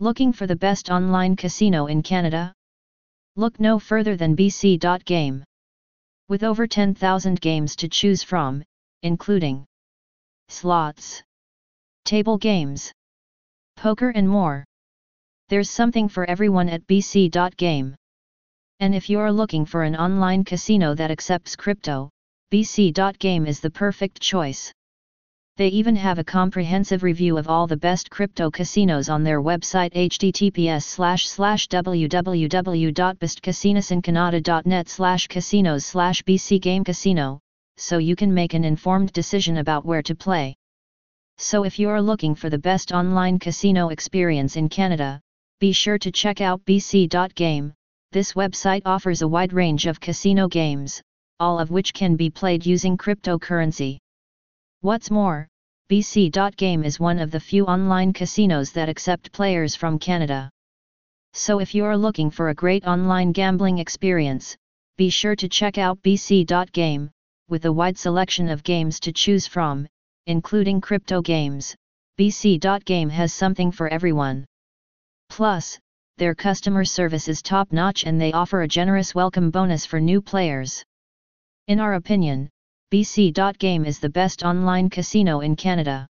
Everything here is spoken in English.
Looking for the best online casino in Canada? Look no further than bc.game. With over 10,000 games to choose from, including slots, table games, poker and more. There's something for everyone at bc.game. And if you're looking for an online casino that accepts crypto, bc.game is the perfect choice. They even have a comprehensive review of all the best crypto casinos on their website https www.bestcasinosincanada.net slash casinos slash bcgamecasino, so you can make an informed decision about where to play. So if you're looking for the best online casino experience in Canada, be sure to check out bc.game. This website offers a wide range of casino games, all of which can be played using cryptocurrency. What's more, BC.game is one of the few online casinos that accept players from Canada. So if you're looking for a great online gambling experience, be sure to check out BC.game, with a wide selection of games to choose from, including crypto games. BC.game has something for everyone. Plus, their customer service is top notch and they offer a generous welcome bonus for new players. In our opinion, BC.game is the best online casino in Canada.